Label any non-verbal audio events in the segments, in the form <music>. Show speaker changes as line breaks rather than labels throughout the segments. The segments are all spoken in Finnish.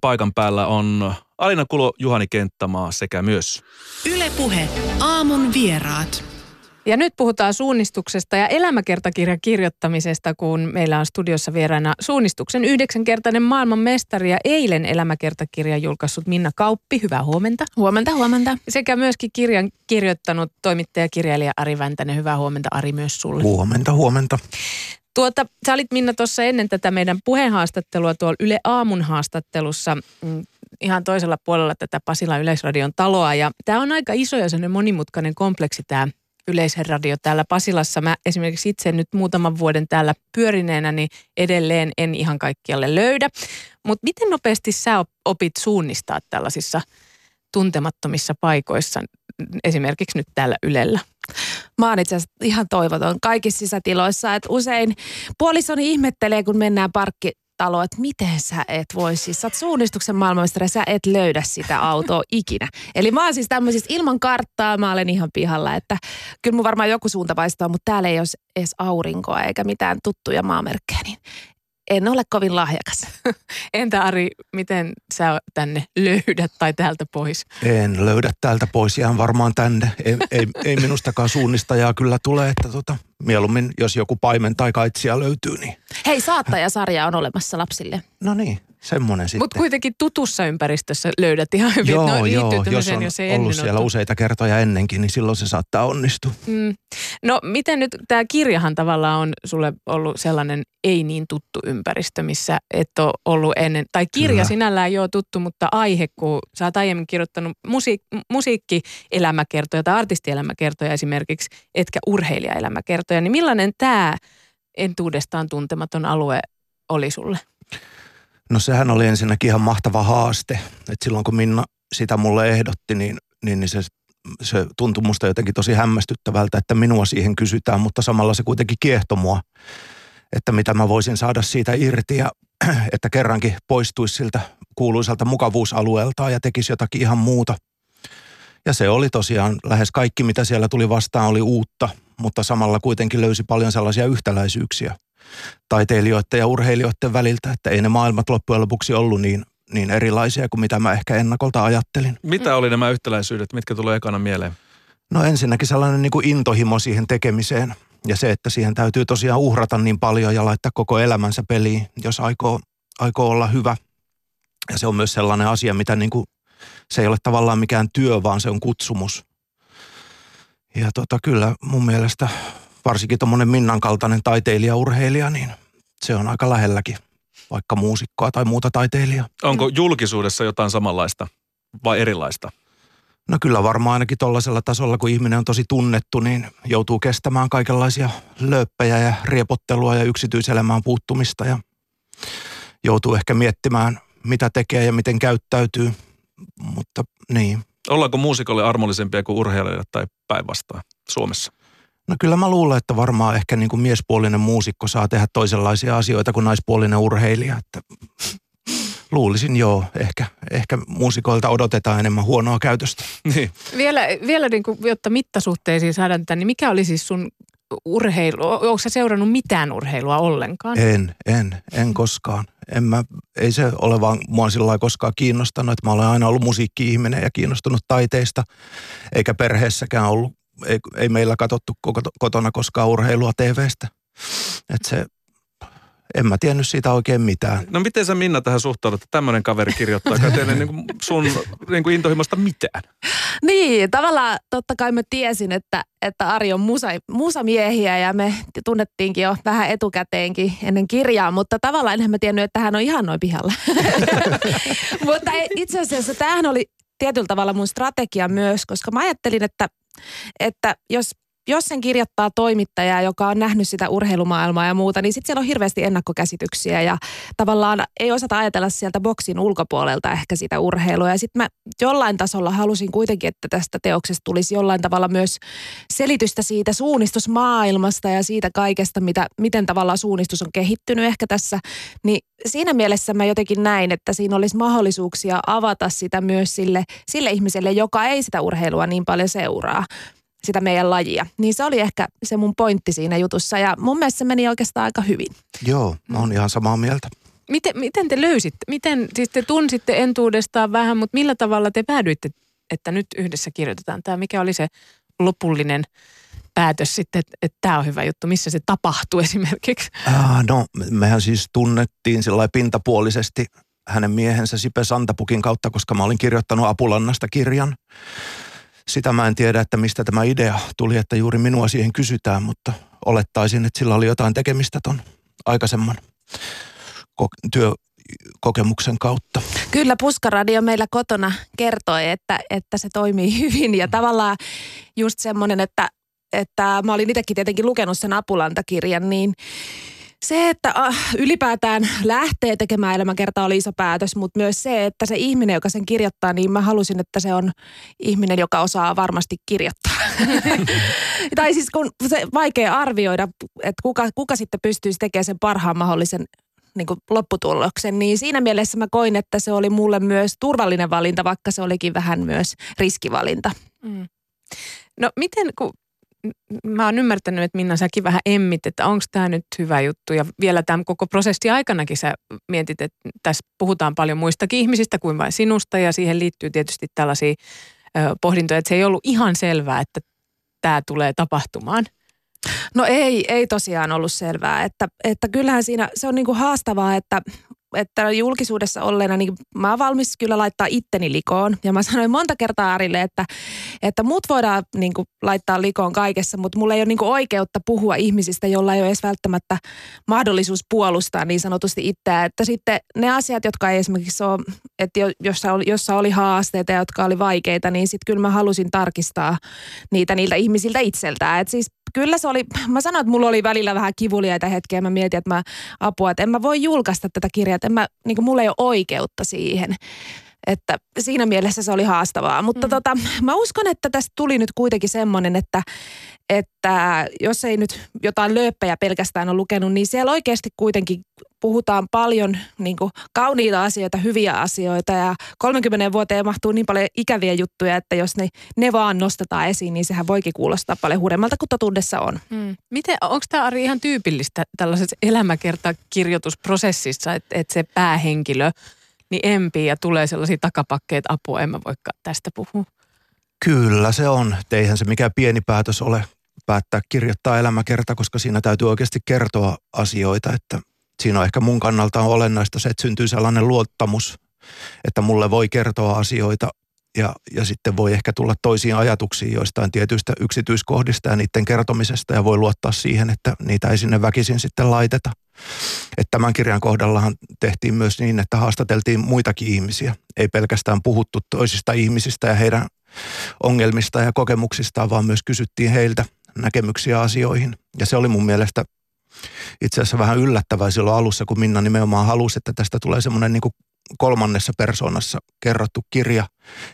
paikan päällä on Alina Kulo, Juhani Kenttämaa sekä myös
Ylepuhe aamun vieraat.
Ja nyt puhutaan suunnistuksesta ja elämäkertakirjan kirjoittamisesta, kun meillä on studiossa vieraana suunnistuksen yhdeksänkertainen maailmanmestari ja eilen elämäkertakirjan julkaissut Minna Kauppi. Hyvää huomenta.
Huomenta, huomenta.
Sekä myöskin kirjan kirjoittanut toimittaja-kirjailija Ari Väntänen. Hyvää huomenta Ari myös sulle.
Huomenta, huomenta.
Tuota, sä olit Minna tuossa ennen tätä meidän puheenhaastattelua tuolla Yle Aamun haastattelussa mm, ihan toisella puolella tätä Pasila Yleisradion taloa. Ja tämä on aika iso ja monimutkainen kompleksi tämä Yleisradio täällä Pasilassa. Mä esimerkiksi itse nyt muutaman vuoden täällä pyörineenä, niin edelleen en ihan kaikkialle löydä. Mutta miten nopeasti sä opit suunnistaa tällaisissa tuntemattomissa paikoissa, esimerkiksi nyt täällä Ylellä?
Mä oon itse asiassa ihan toivoton kaikissa sisätiloissa, että usein puolisoni ihmettelee, kun mennään parkki talo, että miten sä et voi siis, sä oot suunnistuksen maailmanmestari, sä et löydä sitä autoa ikinä. Eli mä oon siis tämmöisistä ilman karttaa, mä olen ihan pihalla, että kyllä mun varmaan joku suunta vaistaa, mutta täällä ei ole edes aurinkoa eikä mitään tuttuja maamerkkejä, niin en ole kovin lahjakas. <laughs>
Entä Ari, miten sä tänne löydät tai täältä pois?
En löydä täältä pois, ihan varmaan tänne. Ei, ei, ei minustakaan suunnistajaa kyllä tule, että tota, mieluummin jos joku paimen tai kaitsija löytyy, niin...
Hei, saattajasarja on olemassa lapsille.
No niin, semmoinen sitten.
Mutta kuitenkin tutussa ympäristössä löydät ihan hyvin.
Joo,
no,
joo, jos on
jos ei
ollut siellä useita kertoja ennenkin, niin silloin se saattaa onnistua.
Mm. No miten nyt, tämä kirjahan tavallaan on sulle ollut sellainen ei niin tuttu ympäristö, missä et ole ollut ennen, tai kirja Kyllä. sinällään ole tuttu, mutta aihe, kun sä oot aiemmin kirjoittanut musiik- musiikkielämäkertoja tai artistielämäkertoja esimerkiksi, etkä urheilijaelämäkertoja, niin millainen tämä entuudestaan tuntematon alue oli sulle?
No sehän oli ensinnäkin ihan mahtava haaste. että silloin kun Minna sitä mulle ehdotti, niin, niin, niin se, se tuntui musta jotenkin tosi hämmästyttävältä, että minua siihen kysytään, mutta samalla se kuitenkin kiehto mua, että mitä mä voisin saada siitä irti ja <clears throat> että kerrankin poistuisi siltä kuuluisalta mukavuusalueelta ja tekisi jotakin ihan muuta. Ja se oli tosiaan lähes kaikki, mitä siellä tuli vastaan, oli uutta, mutta samalla kuitenkin löysi paljon sellaisia yhtäläisyyksiä – taiteilijoiden ja urheilijoiden väliltä, että ei ne maailmat loppujen lopuksi ollut niin, niin erilaisia kuin mitä mä ehkä ennakolta ajattelin.
Mitä oli nämä yhtäläisyydet, mitkä tulee ekana mieleen?
No ensinnäkin sellainen niin kuin intohimo siihen tekemiseen ja se, että siihen täytyy tosiaan uhrata niin paljon ja laittaa koko elämänsä peliin, jos aikoo, aikoo olla hyvä. Ja se on myös sellainen asia, mitä niin kuin, se ei ole tavallaan mikään työ, vaan se on kutsumus. Ja tota, kyllä mun mielestä varsinkin tuommoinen Minnan kaltainen taiteilija-urheilija, niin se on aika lähelläkin vaikka muusikkoa tai muuta taiteilijaa.
Onko julkisuudessa jotain samanlaista vai erilaista?
No kyllä varmaan ainakin tuollaisella tasolla, kun ihminen on tosi tunnettu, niin joutuu kestämään kaikenlaisia lööppejä ja riepottelua ja yksityiselämään puuttumista ja joutuu ehkä miettimään, mitä tekee ja miten käyttäytyy, mutta niin.
Ollaanko muusikolle armollisempia kuin urheilijoille tai päinvastoin Suomessa?
No kyllä mä luulen, että varmaan ehkä niin kuin miespuolinen muusikko saa tehdä toisenlaisia asioita kuin naispuolinen urheilija. Että luulisin joo, ehkä, ehkä muusikoilta odotetaan enemmän huonoa käytöstä.
Niin.
Vielä, vielä niin kuin, jotta mittasuhteisiin saadaan tätä, niin mikä olisi siis sun urheilu? Onko sä seurannut mitään urheilua ollenkaan?
En, en, en koskaan. En mä, ei se ole vaan mua sillä koskaan kiinnostanut, että mä olen aina ollut musiikki-ihminen ja kiinnostunut taiteista, eikä perheessäkään ollut ei, ei meillä katsottu kotona koskaan urheilua TVstä. Että se, en mä tiennyt siitä oikein mitään.
No miten sä Minna tähän suhtaudut, että tämmöinen kaveri kirjoittaa <laughs> käteen niin kuin sun niin kuin intohimosta mitään?
Niin, tavallaan totta kai mä tiesin, että, että Ari on musa, musamiehiä ja me tunnettiinkin jo vähän etukäteenkin ennen kirjaa, mutta tavallaan enhän mä tiennyt, että hän on ihan noin pihalla. <laughs> mutta itse asiassa tämähän oli tietyllä tavalla mun strategia myös, koska mä ajattelin, että että jos jos sen kirjoittaa toimittaja, joka on nähnyt sitä urheilumaailmaa ja muuta, niin sitten siellä on hirveästi ennakkokäsityksiä ja tavallaan ei osata ajatella sieltä boksin ulkopuolelta ehkä sitä urheilua. Ja sitten mä jollain tasolla halusin kuitenkin, että tästä teoksesta tulisi jollain tavalla myös selitystä siitä suunnistusmaailmasta ja siitä kaikesta, mitä, miten tavallaan suunnistus on kehittynyt ehkä tässä. Niin siinä mielessä mä jotenkin näin, että siinä olisi mahdollisuuksia avata sitä myös sille, sille ihmiselle, joka ei sitä urheilua niin paljon seuraa sitä meidän lajia. Niin se oli ehkä se mun pointti siinä jutussa ja mun mielestä se meni oikeastaan aika hyvin.
Joo, mä oon ihan samaa mieltä.
miten, miten te löysitte, miten, siis te tunsitte entuudestaan vähän, mutta millä tavalla te päädyitte, että nyt yhdessä kirjoitetaan tämä, mikä oli se lopullinen päätös sitten, että, että tämä on hyvä juttu, missä se tapahtuu esimerkiksi?
Ah, no, mehän siis tunnettiin sillä pintapuolisesti hänen miehensä Sipe Santapukin kautta, koska mä olin kirjoittanut Apulannasta kirjan. Sitä mä en tiedä, että mistä tämä idea tuli, että juuri minua siihen kysytään, mutta olettaisin, että sillä oli jotain tekemistä ton aikaisemman ko- työkokemuksen kautta.
Kyllä Puskaradio meillä kotona kertoi, että, että se toimii <laughs> hyvin ja tavallaan just semmoinen, että, että mä olin itsekin tietenkin lukenut sen Apulantakirjan, niin se, että äh, ylipäätään lähtee tekemään elämäkertaa oli iso päätös, mutta myös se, että se ihminen, joka sen kirjoittaa, niin mä halusin, että se on ihminen, joka osaa varmasti kirjoittaa. <laughs> tai siis kun se vaikea arvioida, että kuka, kuka sitten pystyisi tekemään sen parhaan mahdollisen niin kuin lopputuloksen, niin siinä mielessä mä koin, että se oli mulle myös turvallinen valinta, vaikka se olikin vähän myös riskivalinta. Mm.
No miten, kun mä oon ymmärtänyt, että Minna säkin vähän emmit, että onko tämä nyt hyvä juttu. Ja vielä tämän koko prosessi aikanakin sä mietit, että tässä puhutaan paljon muistakin ihmisistä kuin vain sinusta. Ja siihen liittyy tietysti tällaisia pohdintoja, että se ei ollut ihan selvää, että tämä tulee tapahtumaan.
No ei, ei tosiaan ollut selvää, että, että kyllähän siinä se on niinku haastavaa, että että julkisuudessa olleena, niin mä oon valmis kyllä laittaa itteni likoon. Ja mä sanoin monta kertaa Arille, että, että mut voidaan niin kuin, laittaa likoon kaikessa, mutta mulla ei ole niin kuin, oikeutta puhua ihmisistä, jolla ei ole edes välttämättä mahdollisuus puolustaa niin sanotusti itseä. Että sitten ne asiat, jotka ei esimerkiksi ole, että jossa oli, jossa oli haasteita, jotka oli vaikeita, niin sitten kyllä mä halusin tarkistaa niitä niiltä ihmisiltä itseltään. Että siis kyllä se oli, mä sanoin, että mulla oli välillä vähän kivuliaita hetkiä. Mä mietin, että mä apua, että en mä voi julkaista tätä kirjaa, että en mä, niin kuin mulla ei ole oikeutta siihen. Että siinä mielessä se oli haastavaa. Mutta mm. tota, mä uskon, että tästä tuli nyt kuitenkin semmoinen, että, että jos ei nyt jotain lööppejä pelkästään ole lukenut, niin siellä oikeasti kuitenkin puhutaan paljon niin kuin, kauniita asioita, hyviä asioita ja 30 vuoteen mahtuu niin paljon ikäviä juttuja, että jos ne, ne vaan nostetaan esiin, niin sehän voikin kuulostaa paljon huremmalta kuin totuudessa on. Hmm.
Miten, onko tämä Ari ihan tyypillistä tällaisessa elämäkertakirjoitusprosessissa, että, että se päähenkilö niin empii ja tulee sellaisia takapakkeet, apua, en mä voikaan tästä puhua?
Kyllä se on. Eihän se mikään pieni päätös ole päättää kirjoittaa elämäkerta, koska siinä täytyy oikeasti kertoa asioita, että siinä on ehkä mun kannalta on olennaista se, että syntyy sellainen luottamus, että mulle voi kertoa asioita ja, ja sitten voi ehkä tulla toisiin ajatuksiin joistain tietyistä yksityiskohdista ja niiden kertomisesta ja voi luottaa siihen, että niitä ei sinne väkisin sitten laiteta. Että tämän kirjan kohdallahan tehtiin myös niin, että haastateltiin muitakin ihmisiä. Ei pelkästään puhuttu toisista ihmisistä ja heidän ongelmista ja kokemuksistaan, vaan myös kysyttiin heiltä näkemyksiä asioihin. Ja se oli mun mielestä itse asiassa vähän yllättävää silloin alussa, kun Minna nimenomaan halusi, että tästä tulee semmoinen niin kolmannessa persoonassa kerrottu kirja,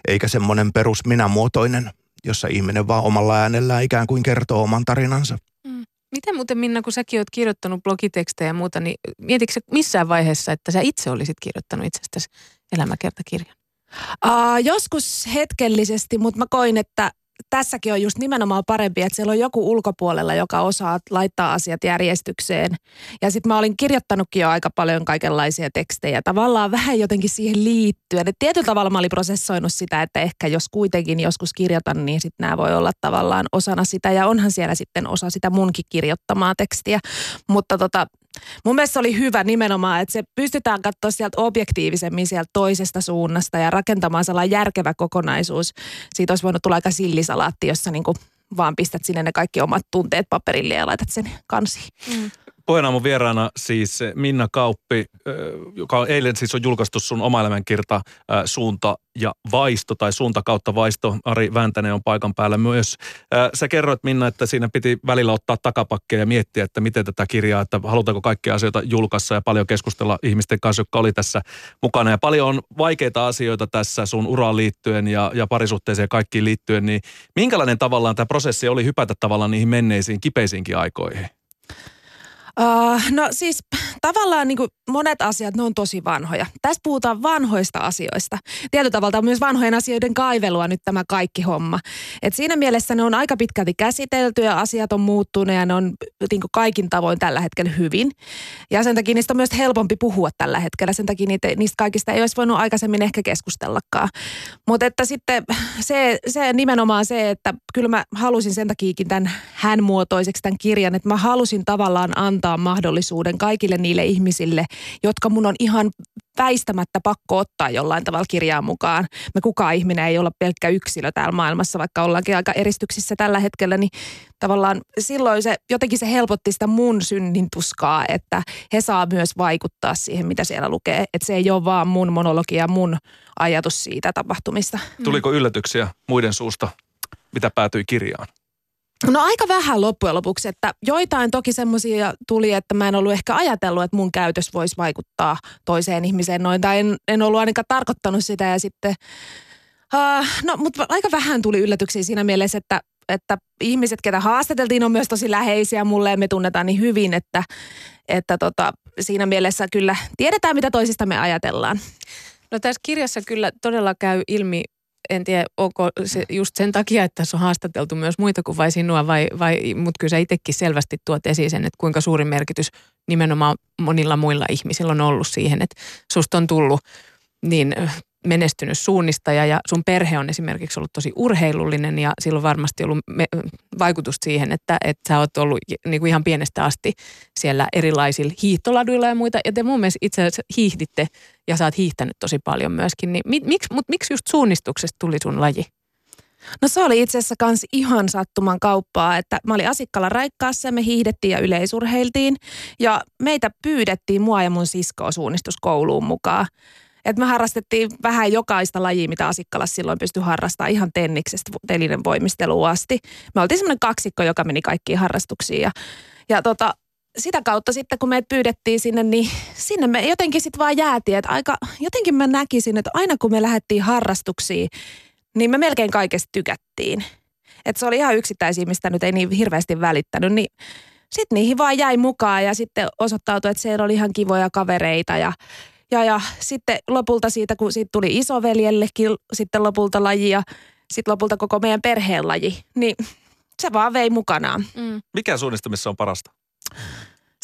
eikä semmoinen perus minämuotoinen, jossa ihminen vaan omalla äänellään ikään kuin kertoo oman tarinansa. Mm.
Miten muuten Minna, kun säkin oot kirjoittanut blogitekstejä ja muuta, niin mietitkö missään vaiheessa, että sä itse olisit kirjoittanut itsestäsi elämäkertakirjan?
Uh, joskus hetkellisesti, mutta mä koin, että tässäkin on just nimenomaan parempi, että siellä on joku ulkopuolella, joka osaa laittaa asiat järjestykseen. Ja sitten mä olin kirjoittanutkin jo aika paljon kaikenlaisia tekstejä, tavallaan vähän jotenkin siihen liittyen. Et tietyllä tavalla mä olin prosessoinut sitä, että ehkä jos kuitenkin joskus kirjoitan, niin sitten nämä voi olla tavallaan osana sitä. Ja onhan siellä sitten osa sitä munkin kirjoittamaa tekstiä. Mutta tota, Mun mielestä se oli hyvä nimenomaan, että se pystytään katsoa sieltä objektiivisemmin sieltä toisesta suunnasta ja rakentamaan sellainen järkevä kokonaisuus. Siitä olisi voinut tulla aika sillisalaatti, jossa niinku vaan pistät sinne ne kaikki omat tunteet paperille ja laitat sen kansiin. Mm.
Puheenaamun vieraana siis Minna Kauppi, joka eilen siis on julkaistu sun oma elämänkirta Suunta ja vaisto tai suunta kautta vaisto. Ari Väntänen on paikan päällä myös. Sä kerroit Minna, että siinä piti välillä ottaa takapakkeja ja miettiä, että miten tätä kirjaa, että halutaanko kaikkia asioita julkaissa ja paljon keskustella ihmisten kanssa, jotka oli tässä mukana. Ja paljon on vaikeita asioita tässä sun uraan liittyen ja, ja parisuhteeseen kaikkiin liittyen, niin minkälainen tavallaan tämä prosessi oli hypätä tavallaan niihin menneisiin kipeisiinkin aikoihin?
Uh, no siis tavallaan niin kuin monet asiat, ne on tosi vanhoja. Tässä puhutaan vanhoista asioista. Tietyllä tavalla on myös vanhojen asioiden kaivelua nyt tämä kaikki homma. Et siinä mielessä ne on aika pitkälti käsitelty ja asiat on muuttuneet ja ne on niin kuin kaikin tavoin tällä hetkellä hyvin. Ja sen takia niistä on myös helpompi puhua tällä hetkellä. Sen takia niitä, niistä kaikista ei olisi voinut aikaisemmin ehkä keskustellakaan. Mutta että sitten se, se nimenomaan se, että kyllä mä halusin sen takiakin tämän hän muotoiseksi tämän kirjan, että mä halusin tavallaan antaa mahdollisuuden kaikille niille ihmisille, jotka mun on ihan väistämättä pakko ottaa jollain tavalla kirjaan mukaan. Me kukaan ihminen ei olla pelkkä yksilö täällä maailmassa, vaikka ollaankin aika eristyksissä tällä hetkellä, niin tavallaan silloin se, jotenkin se helpotti sitä mun synnin tuskaa, että he saa myös vaikuttaa siihen, mitä siellä lukee. Että se ei ole vaan mun monologia, mun ajatus siitä tapahtumista.
Tuliko yllätyksiä muiden suusta, mitä päätyi kirjaan?
No aika vähän loppujen lopuksi, että joitain toki semmoisia tuli, että mä en ollut ehkä ajatellut, että mun käytös voisi vaikuttaa toiseen ihmiseen noin, tai en, en ollut ainakaan tarkoittanut sitä ja sitten, uh, no mutta aika vähän tuli yllätyksiä siinä mielessä, että, että ihmiset, ketä haastateltiin, on myös tosi läheisiä mulle ja me tunnetaan niin hyvin, että, että tota, siinä mielessä kyllä tiedetään, mitä toisista me ajatellaan.
No tässä kirjassa kyllä todella käy ilmi en tiedä, onko se just sen takia, että se on haastateltu myös muita kuin vai sinua, vai, vai mutta kyllä sä itsekin selvästi tuot esiin sen, että kuinka suuri merkitys nimenomaan monilla muilla ihmisillä on ollut siihen, että susta on tullut. Niin menestynyt suunnistaja ja sun perhe on esimerkiksi ollut tosi urheilullinen ja sillä on varmasti ollut me, vaikutusta siihen, että, että sä oot ollut niin kuin ihan pienestä asti siellä erilaisilla hiihtoladuilla ja muita. Ja te mun mielestä itse asiassa hiihditte ja sä oot hiihtänyt tosi paljon myöskin. Niin miksi, mutta miksi just suunnistuksesta tuli sun laji?
No se oli itse asiassa kans ihan sattuman kauppaa, että mä olin Asikkalla Raikkaassa ja me hiihdettiin ja yleisurheiltiin. Ja meitä pyydettiin mua ja mun siskoa suunnistuskouluun mukaan. Et me harrastettiin vähän jokaista lajia, mitä Asikkala silloin pystyi harrastamaan ihan tenniksestä telinen voimisteluun asti. Me oltiin semmoinen kaksikko, joka meni kaikkiin harrastuksiin ja, ja tota, sitä kautta sitten, kun meitä pyydettiin sinne, niin sinne me jotenkin sitten vaan jäätiin. Että aika, jotenkin mä näkisin, että aina kun me lähdettiin harrastuksiin, niin me melkein kaikesta tykättiin. Että se oli ihan yksittäisiä, mistä nyt ei niin hirveästi välittänyt, niin sitten niihin vaan jäi mukaan ja sitten osoittautui, että siellä oli ihan kivoja kavereita ja ja, ja sitten lopulta siitä, kun siitä tuli isoveljellekin sitten lopulta laji ja sitten lopulta koko meidän perheen laji, niin se vaan vei mukanaan.
Mm. Mikä suunnistamissa on parasta?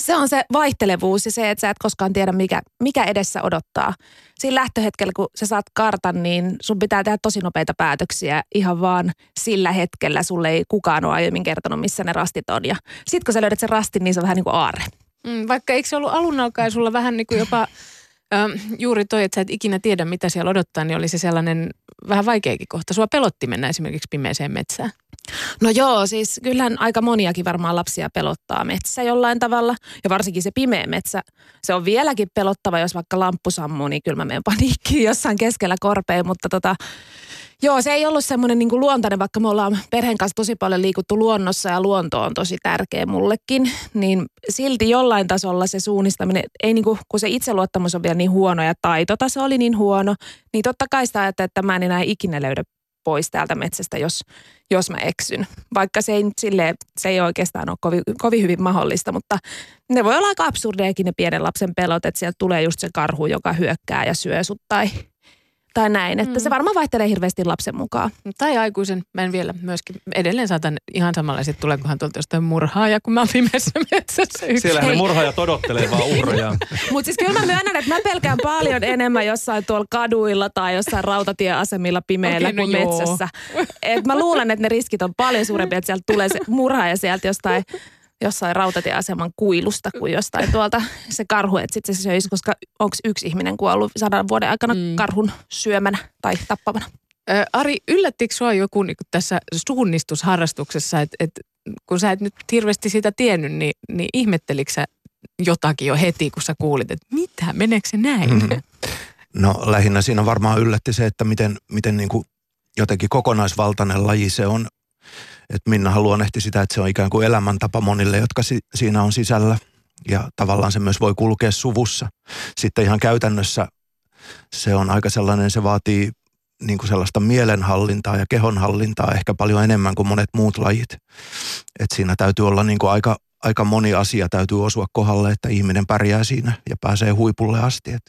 Se on se vaihtelevuus ja se, että sä et koskaan tiedä, mikä, mikä edessä odottaa. Siinä lähtöhetkellä, kun sä saat kartan, niin sun pitää tehdä tosi nopeita päätöksiä ihan vaan sillä hetkellä. Sulle ei kukaan ole aiemmin kertonut, missä ne rastit on. Ja sit kun sä löydät sen rastin, niin se on vähän niin kuin aarre.
Mm, vaikka eikö se ollut alun alkaen sulla vähän niin kuin jopa Juuri toi, että sä et ikinä tiedä, mitä siellä odottaa, niin oli se sellainen vähän vaikeakin kohta. Sua pelotti mennä esimerkiksi pimeeseen metsään.
No joo, siis kyllähän aika moniakin varmaan lapsia pelottaa metsä jollain tavalla. Ja varsinkin se pimeä metsä, se on vieläkin pelottava, jos vaikka lamppu sammuu, niin kyllä mä menen paniikkiin jossain keskellä korpea. Mutta tota, Joo, se ei ollut semmoinen niin kuin luontainen, vaikka me ollaan perheen kanssa tosi paljon liikuttu luonnossa ja luonto on tosi tärkeä mullekin, niin silti jollain tasolla se suunnistaminen, ei niin kuin, kun se itseluottamus on vielä niin huono ja taitotaso oli niin huono, niin totta kai sitä että, että mä en enää ikinä löydä pois täältä metsästä, jos, jos mä eksyn. Vaikka se ei, sille, se ei oikeastaan ole kovin, kovin hyvin mahdollista, mutta ne voi olla aika absurdeekin ne pienen lapsen pelot, että sieltä tulee just se karhu, joka hyökkää ja syö sut tai tai näin. Että mm. se varmaan vaihtelee hirveästi lapsen mukaan.
Tai aikuisen. Mä en vielä myöskin, edelleen saatan ihan samanlaiset, tuleekohan tuolta jostain murhaaja, kun mä oon pimeässä <laughs> metsässä yksin.
Siellä ne murhaajat odottelee vaan uhreja. <laughs>
Mutta siis kyllä mä myönnän, että mä pelkään paljon enemmän jossain tuolla kaduilla tai jossain rautatieasemilla pimeällä okay, no kuin joo. metsässä. Et mä luulen, että ne riskit on paljon suurempia, että sieltä tulee se murhaaja sieltä jostain jossain rautatieaseman kuilusta kuin jostain tuolta se karhu, että sitten se söisi, koska onko yksi ihminen kuollut sadan vuoden aikana mm. karhun syömänä tai tappavana.
Ari, yllättikö sinua joku niin tässä suunnistusharrastuksessa, että, että kun sä et nyt hirveästi sitä tiennyt, niin, niin ihmettelikö sä jotakin jo heti, kun sä kuulit, että mitä, meneekö se näin? Mm.
No lähinnä siinä varmaan yllätti se, että miten, miten niin kuin jotenkin kokonaisvaltainen laji se on että Minna luonnehti sitä, että se on ikään kuin elämäntapa monille, jotka si- siinä on sisällä. Ja tavallaan se myös voi kulkea suvussa. Sitten ihan käytännössä se on aika sellainen, se vaatii niin kuin sellaista mielenhallintaa ja kehonhallintaa ehkä paljon enemmän kuin monet muut lajit. Et siinä täytyy olla niin kuin aika, aika moni asia täytyy osua kohdalle, että ihminen pärjää siinä ja pääsee huipulle asti. Et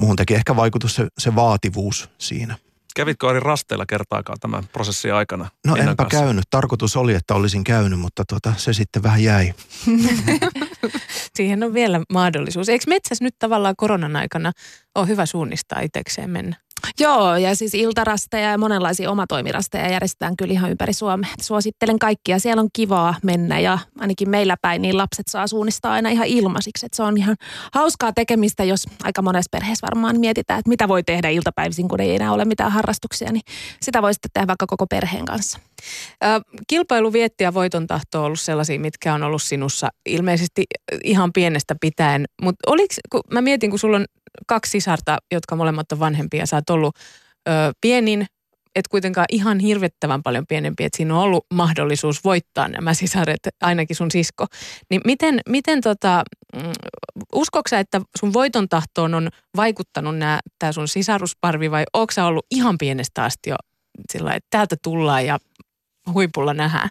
muuhun teki ehkä vaikutus se, se vaativuus siinä.
Kävitkö Ari rasteilla kertaakaan tämän prosessin aikana?
No enpä
kanssa?
käynyt. Tarkoitus oli, että olisin käynyt, mutta tota, se sitten vähän jäi. <laughs>
Siihen on vielä mahdollisuus. Eikö metsässä nyt tavallaan koronan aikana ole hyvä suunnistaa itsekseen mennä?
Joo, ja siis iltarasteja ja monenlaisia omatoimirasteja järjestetään kyllä ihan ympäri Suomea. Suosittelen kaikkia. Siellä on kivaa mennä ja ainakin meillä päin niin lapset saa suunnistaa aina ihan ilmaisiksi. Et se on ihan hauskaa tekemistä, jos aika monessa perheessä varmaan mietitään, että mitä voi tehdä iltapäivisin, kun ei enää ole mitään harrastuksia. Niin sitä voi sitten tehdä vaikka koko perheen kanssa.
Ö, Kilpailu, vietti ja voiton tahto on ollut sellaisia, mitkä on ollut sinussa ilmeisesti ihan pienestä pitäen. Mutta oliko, kun mä mietin, kun sulla on kaksi sisarta, jotka molemmat on vanhempia, sä oot ollut ö, pienin, et kuitenkaan ihan hirvettävän paljon pienempi, että siinä on ollut mahdollisuus voittaa nämä sisaret, ainakin sun sisko. Niin miten, miten tota, mm, uskoksa, että sun voiton tahtoon on vaikuttanut tämä sun sisarusparvi vai onko ollut ihan pienestä asti jo sillä että täältä tullaan ja huipulla nähdään?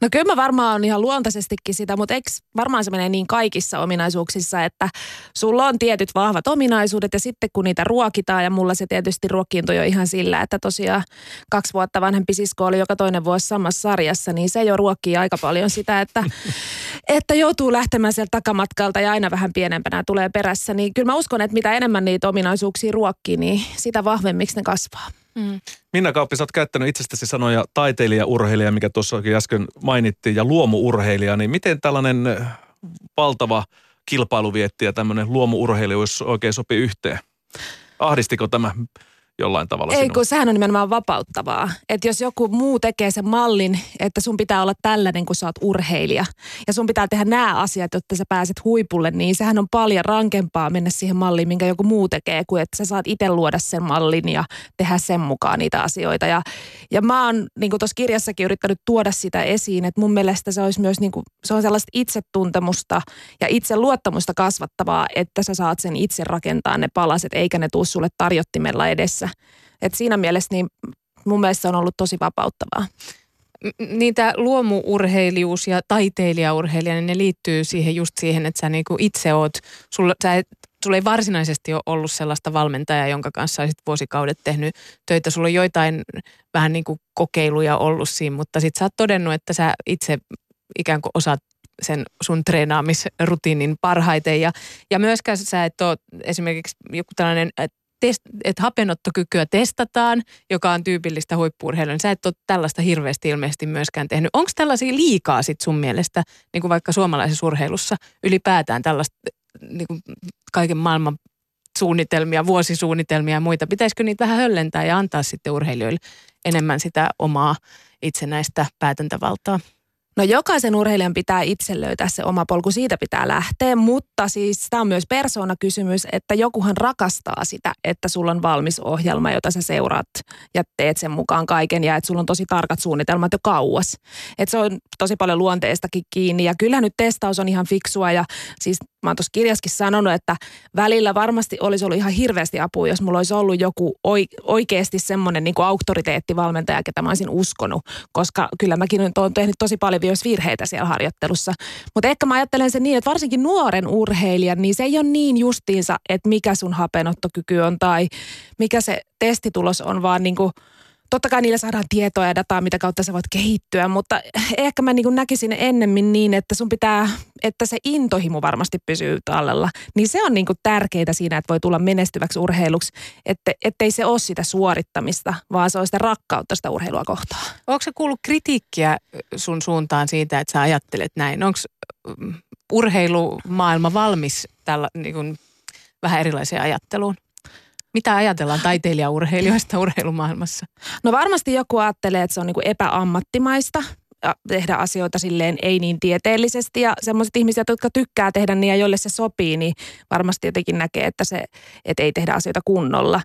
No kyllä mä varmaan on ihan luontaisestikin sitä, mutta eikö varmaan se menee niin kaikissa ominaisuuksissa, että sulla on tietyt vahvat ominaisuudet ja sitten kun niitä ruokitaan ja mulla se tietysti ruokkiintui jo ihan sillä, että tosiaan kaksi vuotta vanhempi sisko oli joka toinen vuosi samassa sarjassa, niin se jo ruokkii aika paljon sitä, että, <laughs> että joutuu lähtemään sieltä takamatkalta ja aina vähän pienempänä tulee perässä. Niin kyllä mä uskon, että mitä enemmän niitä ominaisuuksia ruokkii, niin sitä vahvemmiksi ne kasvaa.
Mm.
Minna Kauppi, sä oot käyttänyt itsestäsi sanoja taiteilija-urheilija, mikä tuossakin äsken mainittiin, ja luomuurheilija, niin miten tällainen valtava kilpailuvietti ja tämmöinen luomuurheilijuus oikein sopii yhteen? Ahdistiko tämä jollain tavalla
Ei,
sinua?
kun sehän on nimenomaan vapauttavaa. Että jos joku muu tekee sen mallin, että sun pitää olla tällainen, kun sä oot urheilija, ja sun pitää tehdä nämä asiat, jotta sä pääset huipulle, niin sehän on paljon rankempaa mennä siihen malliin, minkä joku muu tekee, kuin että sä saat itse luoda sen mallin ja tehdä sen mukaan niitä asioita. Ja, ja mä oon niin tuossa kirjassakin yrittänyt tuoda sitä esiin, että mun mielestä se olisi myös niin kuin, se on sellaista itsetuntemusta ja itseluottamusta kasvattavaa, että sä saat sen itse rakentaa ne palaset, eikä ne tuu sulle tarjottimella edessä. Et siinä mielessä niin mun mielestä se on ollut tosi vapauttavaa.
M- Niitä luomuurheilijuus ja taiteilijaurheilija, niin ne liittyy siihen just siihen, että sä niinku itse oot, sulla, sä et, sulla ei varsinaisesti ole ollut sellaista valmentajaa, jonka kanssa olisit vuosikaudet tehnyt töitä. Sulla on joitain vähän niin kuin kokeiluja ollut siinä, mutta sit sä oot todennut, että sä itse ikään kuin osaat sen sun treenaamisrutiinin parhaiten. Ja, ja myöskään sä et ole esimerkiksi joku tällainen, test, että hapenottokykyä testataan, joka on tyypillistä huippuurheilua, niin sä et ole tällaista hirveästi ilmeisesti myöskään tehnyt. Onko tällaisia liikaa sit sun mielestä, niin kuin vaikka suomalaisessa urheilussa, ylipäätään tällaista niin kuin kaiken maailman suunnitelmia, vuosisuunnitelmia ja muita. Pitäisikö niitä vähän höllentää ja antaa sitten urheilijoille enemmän sitä omaa itsenäistä päätäntävaltaa?
No jokaisen urheilijan pitää itse löytää se oma polku, siitä pitää lähteä, mutta siis tämä on myös persoonakysymys, että jokuhan rakastaa sitä, että sulla on valmis ohjelma, jota sä seuraat ja teet sen mukaan kaiken ja että sulla on tosi tarkat suunnitelmat jo kauas. Että se on tosi paljon luonteestakin kiinni ja kyllähän nyt testaus on ihan fiksua ja siis mä oon tuossa kirjaskin sanonut, että välillä varmasti olisi ollut ihan hirveästi apua, jos mulla olisi ollut joku oi- oikeasti semmoinen niin auktoriteettivalmentaja, ketä mä olisin uskonut, koska kyllä mäkin oon tehnyt tosi paljon myös virheitä siellä harjoittelussa. Mutta ehkä mä ajattelen sen niin, että varsinkin nuoren urheilijan, niin se ei ole niin justiinsa, että mikä sun hapenottokyky on tai mikä se testitulos on, vaan niin kuin totta kai niillä saadaan tietoa ja dataa, mitä kautta sä voit kehittyä, mutta ehkä mä niin näkisin ennemmin niin, että sun pitää, että se intohimo varmasti pysyy tallella. Niin se on niin tärkeää siinä, että voi tulla menestyväksi urheiluksi, että ettei se ole sitä suorittamista, vaan se on sitä rakkautta sitä urheilua kohtaan.
Onko se kuullut kritiikkiä sun suuntaan siitä, että sä ajattelet näin? Onko urheilumaailma valmis tällä niin kuin, vähän erilaiseen ajatteluun? Mitä ajatellaan taiteilijaurheilijoista urheilumaailmassa?
No varmasti joku ajattelee, että se on niin kuin epäammattimaista tehdä asioita silleen ei niin tieteellisesti. Ja semmoiset ihmiset, jotka tykkää tehdä niin ja joille se sopii, niin varmasti jotenkin näkee, että, se, että ei tehdä asioita kunnolla.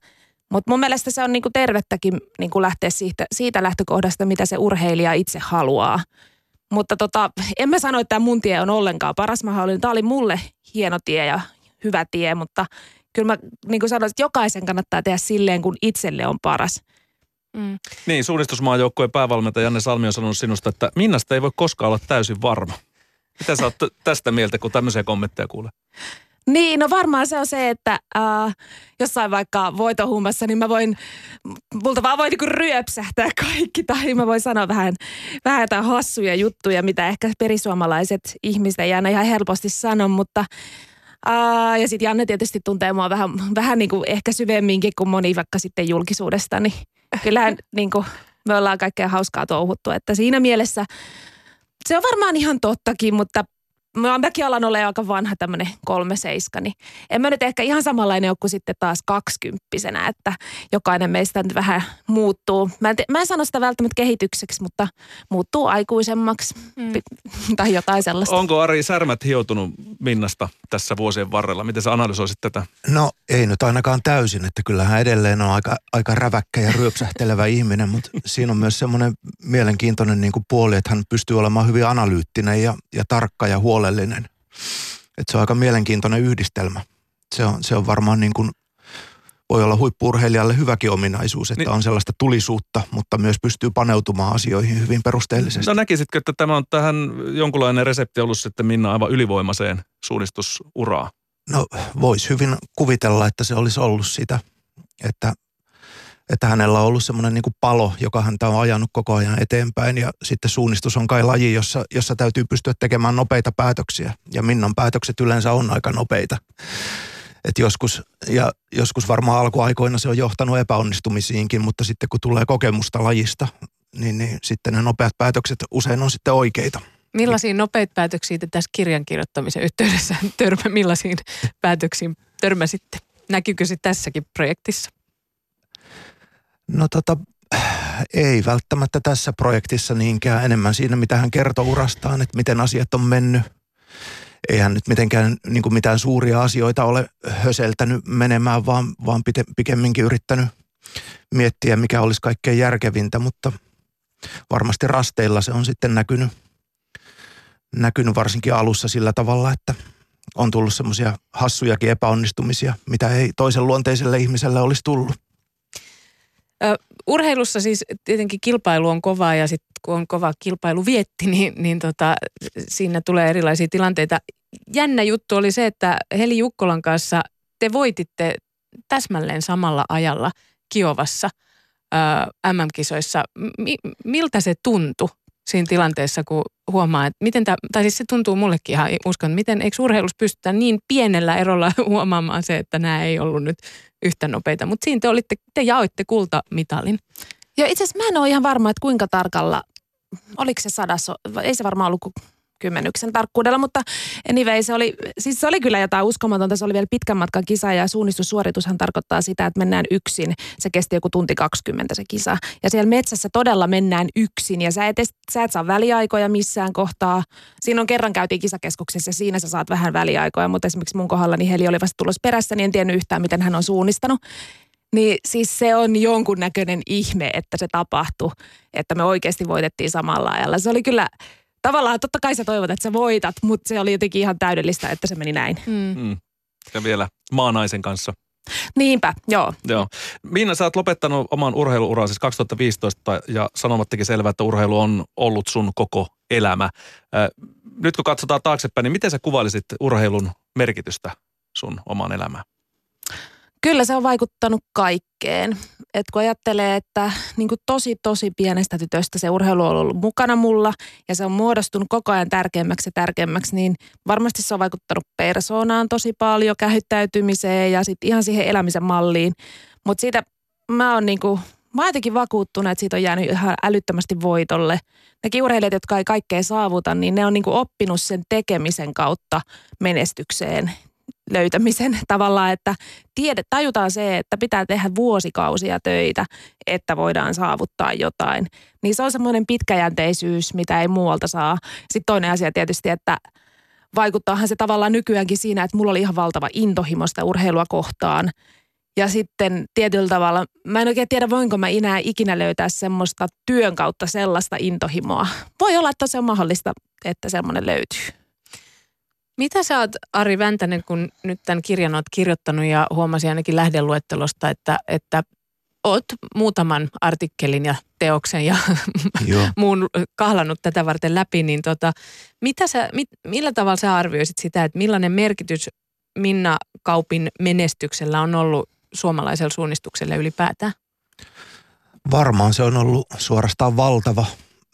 Mutta mun mielestä se on niinku tervettäkin niinku lähteä siitä, siitä lähtökohdasta, mitä se urheilija itse haluaa. Mutta tota, en mä sano, että mun tie on ollenkaan paras. Mä haluan, tämä oli mulle hieno tie ja hyvä tie, mutta kyllä mä niin kuin sanoin, että jokaisen kannattaa tehdä silleen, kun itselle on paras.
Mm.
Niin, suunnistusmaajoukkueen päävalmentaja Janne Salmi on sanonut sinusta, että Minnasta ei voi koskaan olla täysin varma. Mitä sä oot tästä mieltä, kun tämmöisiä kommentteja kuulee?
Niin, no varmaan se on se, että äh, jossain vaikka voitohuumassa, niin mä voin, multa vaan voi niinku ryöpsähtää kaikki. Tai mä voin sanoa vähän, vähän jotain hassuja juttuja, mitä ehkä perisuomalaiset ihmiset ei aina ihan helposti sano, mutta äh, ja sitten Janne tietysti tuntee mua vähän, vähän niin kuin ehkä syvemminkin kuin moni vaikka sitten julkisuudesta, niin kyllähän <laughs> niin kuin, me ollaan kaikkea hauskaa touhuttu, että siinä mielessä se on varmaan ihan tottakin, mutta mä, mäkin alan olla aika vanha tämmöinen kolme seiska, niin en mä nyt ehkä ihan samanlainen ole kuin sitten taas kaksikymppisenä, että jokainen meistä nyt vähän muuttuu. Mä en, te, mä en sano sitä välttämättä kehitykseksi, mutta muuttuu aikuisemmaksi mm. tai jotain sellaista.
Onko Ari Särmät hioutunut Minnasta tässä vuosien varrella? Miten sä analysoisit tätä?
No ei nyt ainakaan täysin, että kyllähän edelleen on aika, aika räväkkä ja ryöpsähtelevä <laughs> ihminen, mutta siinä on myös semmoinen mielenkiintoinen niin kuin puoli, että hän pystyy olemaan hyvin analyyttinen ja, ja tarkka ja huolellinen huolellinen. Että se on aika mielenkiintoinen yhdistelmä. Se on, se on varmaan niin kuin, voi olla huippurheilijalle hyväkin ominaisuus, että niin. on sellaista tulisuutta, mutta myös pystyy paneutumaan asioihin hyvin perusteellisesti.
No näkisitkö, että tämä on tähän jonkunlainen resepti ollut sitten Minna aivan ylivoimaseen suunnistusuraa?
No voisi hyvin kuvitella, että se olisi ollut sitä, että että hänellä on ollut semmoinen niin palo, joka häntä on ajanut koko ajan eteenpäin ja sitten suunnistus on kai laji, jossa, jossa täytyy pystyä tekemään nopeita päätöksiä ja Minnan päätökset yleensä on aika nopeita. Et joskus, ja joskus varmaan alkuaikoina se on johtanut epäonnistumisiinkin, mutta sitten kun tulee kokemusta lajista, niin, niin sitten ne nopeat päätökset usein on sitten oikeita.
Millaisiin nopeita päätöksiä te tässä kirjan kirjoittamisen yhteydessä törmä, millaisiin päätöksiin törmäsitte? Näkyykö se tässäkin projektissa?
No tota, ei välttämättä tässä projektissa niinkään enemmän siinä, mitä hän kertoo urastaan, että miten asiat on mennyt. Eihän nyt mitenkään niin kuin mitään suuria asioita ole höseltänyt menemään, vaan, vaan pite, pikemminkin yrittänyt miettiä, mikä olisi kaikkein järkevintä, mutta varmasti rasteilla se on sitten näkynyt, näkynyt varsinkin alussa sillä tavalla, että on tullut semmoisia hassujakin epäonnistumisia, mitä ei toisen luonteiselle ihmiselle olisi tullut.
Urheilussa siis tietenkin kilpailu on kovaa ja sitten kun on kova kilpailu vietti, niin, niin tota, siinä tulee erilaisia tilanteita. Jännä juttu oli se, että Heli Jukkolan kanssa te voititte täsmälleen samalla ajalla Kiovassa MM-kisoissa. Miltä se tuntui siinä tilanteessa, kun huomaa, että miten tämä, tai siis se tuntuu mullekin ihan, uskon, miten eikö urheilussa pystytä niin pienellä erolla <laughs> huomaamaan se, että nämä ei ollut nyt yhtä nopeita. Mutta siinä te, olitte, te jaoitte kultamitalin.
Joo, itse asiassa mä en ole ihan varma, että kuinka tarkalla, oliko se sadas, ei se varmaan ollut kymmenyksen tarkkuudella, mutta anyway, se oli, siis se oli kyllä jotain uskomatonta. Se oli vielä pitkän matkan kisa ja suunnistussuoritushan tarkoittaa sitä, että mennään yksin. Se kesti joku tunti 20 se kisa. Ja siellä metsässä todella mennään yksin ja sä et, sä et saa väliaikoja missään kohtaa. Siinä on kerran käytiin kisakeskuksessa ja siinä sä saat vähän väliaikoja, mutta esimerkiksi mun kohdalla niin Heli oli vasta tulossa perässä, niin en tiennyt yhtään, miten hän on suunnistanut. Niin siis se on jonkunnäköinen ihme, että se tapahtui, että me oikeasti voitettiin samalla ajalla. Se oli kyllä, tavallaan totta kai sä toivot, että sä voitat, mutta se oli jotenkin ihan täydellistä, että se meni näin. Mm. Mm.
Ja vielä maanaisen kanssa.
Niinpä, joo.
joo. Miina, sä oot lopettanut oman urheiluuran siis 2015 ja sanomat teki selvää, että urheilu on ollut sun koko elämä. Nyt kun katsotaan taaksepäin, niin miten sä kuvailisit urheilun merkitystä sun omaan elämään?
Kyllä se on vaikuttanut kaikkeen. Et kun ajattelee, että niin kuin tosi tosi pienestä tytöstä se urheilu on ollut mukana mulla ja se on muodostunut koko ajan tärkeämmäksi ja tärkeämmäksi, niin varmasti se on vaikuttanut persoonaan tosi paljon, kähyttäytymiseen ja sitten ihan siihen elämisen malliin. Mutta siitä mä oon niin kuin, mä oon jotenkin vakuuttunut, että siitä on jäänyt ihan älyttömästi voitolle. Ne urheilijat, jotka ei kaikkea saavuta, niin ne on niin kuin oppinut sen tekemisen kautta menestykseen löytämisen <laughs> tavallaan, että tiede, tajutaan se, että pitää tehdä vuosikausia töitä, että voidaan saavuttaa jotain. Niin se on semmoinen pitkäjänteisyys, mitä ei muualta saa. Sitten toinen asia tietysti, että vaikuttaahan se tavallaan nykyäänkin siinä, että mulla oli ihan valtava intohimo sitä urheilua kohtaan. Ja sitten tietyllä tavalla, mä en oikein tiedä, voinko mä enää ikinä löytää semmoista työn kautta sellaista intohimoa. Voi olla, että se on mahdollista, että semmoinen löytyy.
Mitä sä oot, Ari Väntänen, kun nyt tämän kirjan oot kirjoittanut ja huomasin ainakin lähdeluettelosta, että, että oot muutaman artikkelin ja teoksen ja <laughs>
Joo.
muun kahlannut tätä varten läpi, niin tota, mitä sä, mit, millä tavalla sä arvioisit sitä, että millainen merkitys Minna Kaupin menestyksellä on ollut suomalaisella suunnistukselle ylipäätään?
Varmaan se on ollut suorastaan valtava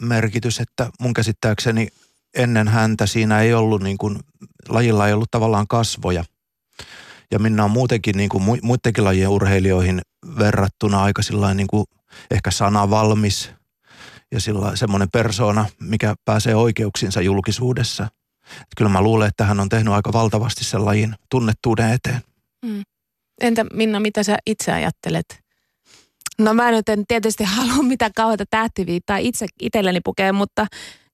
merkitys, että mun käsittääkseni ennen häntä siinä ei ollut niin kuin, lajilla ei ollut tavallaan kasvoja. Ja Minna on muutenkin niin kuin muidenkin lajien urheilijoihin verrattuna aika niin kuin ehkä sanavalmis ja sillä semmoinen persoona, mikä pääsee oikeuksinsa julkisuudessa. Että kyllä mä luulen, että hän on tehnyt aika valtavasti sen lajin tunnettuuden eteen.
Mm. Entä Minna, mitä sä itse ajattelet?
No mä nyt en tietysti <laughs> halua mitään kauheita tähtiviittaa itse itselleni pukea, mutta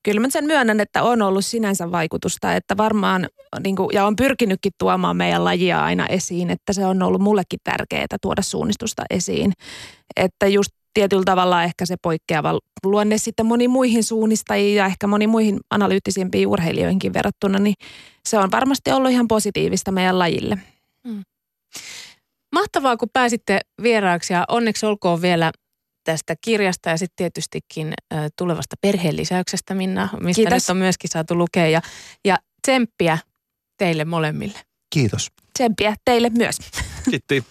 kyllä mä sen myönnän, että on ollut sinänsä vaikutusta, että varmaan, niin kuin, ja on pyrkinytkin tuomaan meidän lajia aina esiin, että se on ollut mullekin tärkeää tuoda suunnistusta esiin. Että just tietyllä tavalla ehkä se poikkeava luonne sitten moni muihin suunnistajiin ja ehkä moni muihin analyyttisimpiin urheilijoihinkin verrattuna, niin se on varmasti ollut ihan positiivista meidän lajille. Mm.
Mahtavaa, kun pääsitte vieraaksi ja onneksi olkoon vielä tästä kirjasta ja sitten tietystikin tulevasta perheenlisäyksestä, Minna, mistä Kiitos. nyt on myöskin saatu lukea. Ja, ja tsemppiä teille molemmille.
Kiitos.
Tsemppiä teille myös.
Kiitti.